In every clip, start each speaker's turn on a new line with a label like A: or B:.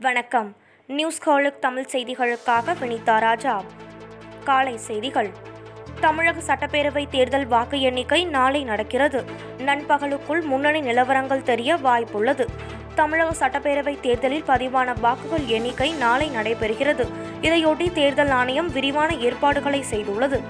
A: வணக்கம். நியூஸ் காலுக் தமிழ் செய்திகளுக்காக வினிதா ராஜா. காலை செய்திகள். தமிழக சட்டப்பேரவை தேர்தல் வாக்கு எண்ணிக்கை நாளை நடக்கிறது. நண்பகலுக்குள் முன்னணி நிலவரங்கள் தெரிய வாய்ப்புள்ளது. தமிழக சட்டப்பேரவை தேர்தலில் பதிவான வாக்குகள் எண்ணிக்கை நாளை நடைபெறுகிறது. இதையொட்டி தேர்தல் ஆணையம் விரிவான ஏற்பாடுகளை செய்துள்ளது.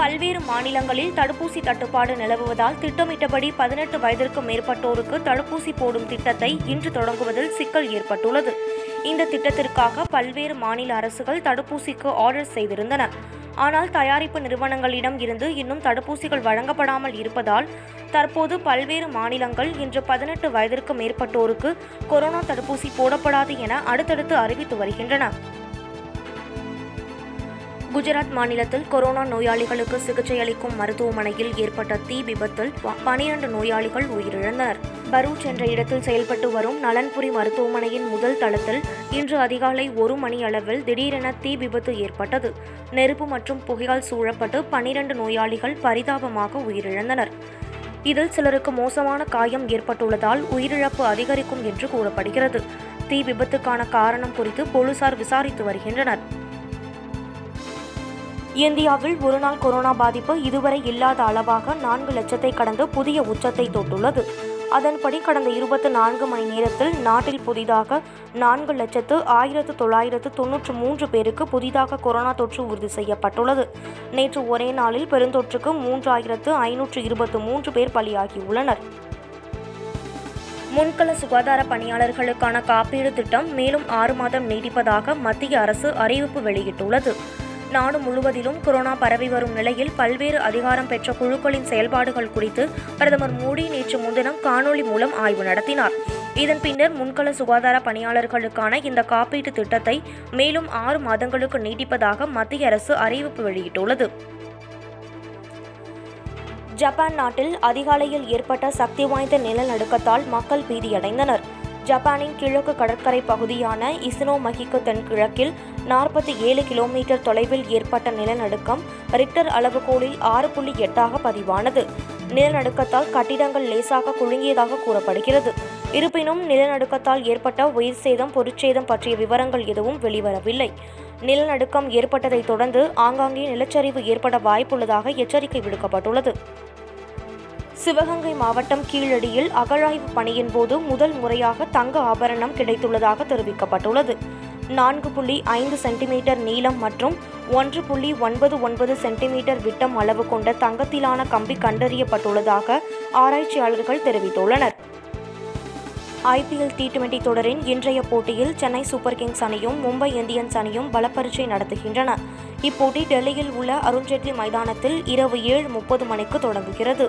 A: பல்வேறு மாநிலங்களில் தடுப்பூசி தட்டுப்பாடு நிலவுவதால் திட்டமிட்டபடி பதினெட்டு வயதிற்கு மேற்பட்டோருக்கு தடுப்பூசி போடும் திட்டத்தை இன்று தொடங்குவதில் சிக்கல் ஏற்பட்டுள்ளது. இந்த திட்டத்திற்காக பல்வேறு மாநில அரசுகள் தடுப்பூசிக்கு ஆர்டர் செய்திருந்தன. ஆனால் தயாரிப்பு நிறுவனங்களிடம் இருந்து இன்னும் தடுப்பூசிகள் வழங்கப்படாமல் இருப்பதால் தற்போது பல்வேறு மாநிலங்கள் இன்று பதினெட்டு வயதிற்கு மேற்பட்டோருக்கு கொரோனா தடுப்பூசி போடப்படாது என அடுத்தடுத்து அறிவித்து வருகின்றன. குஜராத் மாநிலத்தில் கொரோனா நோயாளிகளுக்கு சிகிச்சை அளிக்கும் மருத்துவமனையில் ஏற்பட்ட தீ விபத்தில் பனிரண்டு நோயாளிகள் உயிரிழந்தனர். பரூச் என்ற இடத்தில் செயல்பட்டு வரும் நலன்புரி மருத்துவமனையின் முதல் தளத்தில் இன்று அதிகாலை ஒரு மணி அளவில் திடீரென தீ விபத்து ஏற்பட்டது. நெருப்பு மற்றும் புகையால் சூழப்பட்டு பனிரண்டு நோயாளிகள் பரிதாபமாக உயிரிழந்தனர். இதில் சிலருக்கு மோசமான காயம் ஏற்பட்டுள்ளதால் உயிரிழப்பு அதிகரிக்கும் என்று கூறப்படுகிறது. தீ விபத்துக்கான காரணம் குறித்து போலீசார் விசாரித்து வருகின்றனர். இந்தியாவில் ஒருநாள் கொரோனா பாதிப்பு இதுவரை இல்லாத அளவாக நான்கு லட்சத்தை கடந்து புதிய உச்சத்தை தொட்டுள்ளது. அதன்படி கடந்த இருபத்தி நான்கு மணி நேரத்தில் நாட்டில் புதிதாக நான்கு லட்சத்து ஆயிரத்து தொள்ளாயிரத்து தொன்னூற்று மூன்று பேருக்கு புதிதாக கொரோனா தொற்று உறுதி செய்யப்பட்டுள்ளது. நேற்று ஒரே நாளில் பெருந்தொற்றுக்கு மூன்றாயிரத்து ஐநூற்று இருபத்து மூன்று பேர் பலியாகியுள்ளனர். முன்கள சுகாதார பணியாளர்களுக்கான காப்பீடு திட்டம் மேலும் ஆறு மாதம் நீடிப்பதாக மத்திய அரசு அறிவிப்பு வெளியிட்டுள்ளது. நாடு முழுவதிலும் கொரோனா பரவி வரும் நிலையில் பல்வேறு அதிகாரம் பெற்ற குழுக்களின் செயல்பாடுகள் குறித்து பிரதமர் மோடி நேற்று முன்தினம் காணொலி மூலம் ஆய்வு நடத்தினார். இதன் பின்னர் முன்கள சுகாதார பணியாளர்களுக்கான இந்த காப்பீட்டு திட்டத்தை மேலும் ஆறு மாதங்களுக்கு நீட்டிப்பதாக மத்திய அரசு அறிவிப்பு வெளியிட்டுள்ளது. ஜப்பான் நாட்டில் அதிகாலையில் ஏற்பட்ட சக்தி வாய்ந்த நிலநடுக்கத்தால் மக்கள் பீதியடைந்தனர். ஜப்பானின் கிழக்கு கடற்கரை பகுதியான இசினோமகிக்கு தென்கிழக்கில் நாற்பத்தி ஏழு கிலோமீட்டர் தொலைவில் ஏற்பட்ட நிலநடுக்கம் ரிக்டர் அளவுகோலில் ஆறு புள்ளி எட்டாக பதிவானது. நிலநடுக்கத்தால் கட்டிடங்கள் லேசாக குலுங்கியதாக கூறப்படுகிறது. இருப்பினும் நிலநடுக்கத்தால் ஏற்பட்ட உயிர் சேதம் பொருட்சேதம் பற்றிய விவரங்கள் எதுவும் வெளிவரவில்லை. நிலநடுக்கம் ஏற்பட்டதைத் தொடர்ந்து ஆங்காங்கே நிலச்சரிவு ஏற்பட வாய்ப்புள்ளதாக எச்சரிக்கை விடுக்கப்பட்டுள்ளது. சிவகங்கை மாவட்டம் கீழடியில் அகழாய்வு பணியின் போது முதல் முறையாக தங்க ஆபரணம் கிடைத்துள்ளதாக தெரிவிக்கப்பட்டுள்ளது. நான்கு புள்ளி ஐந்து சென்டிமீட்டர் நீளம் மற்றும் ஒன்று புள்ளி ஒன்பது ஒன்பது சென்டிமீட்டர் விட்டம் அளவு கொண்ட தங்கத்திலான கம்பி கண்டறியப்பட்டுள்ளதாக ஆராய்ச்சியாளர்கள் தெரிவித்துள்ளனர். ஐபிஎல் டி டுவெண்டி தொடரின் இன்றைய போட்டியில் சென்னை சூப்பர் கிங்ஸ் அணியும் மும்பை இந்தியன்ஸ் அணியும் பலப்பரீட்சை நடத்துகின்றன. இப்போட்டி டெல்லியில் உள்ள அருண்ஜேட்லி மைதானத்தில் இரவு ஏழு முப்பது மணிக்கு தொடங்குகிறது.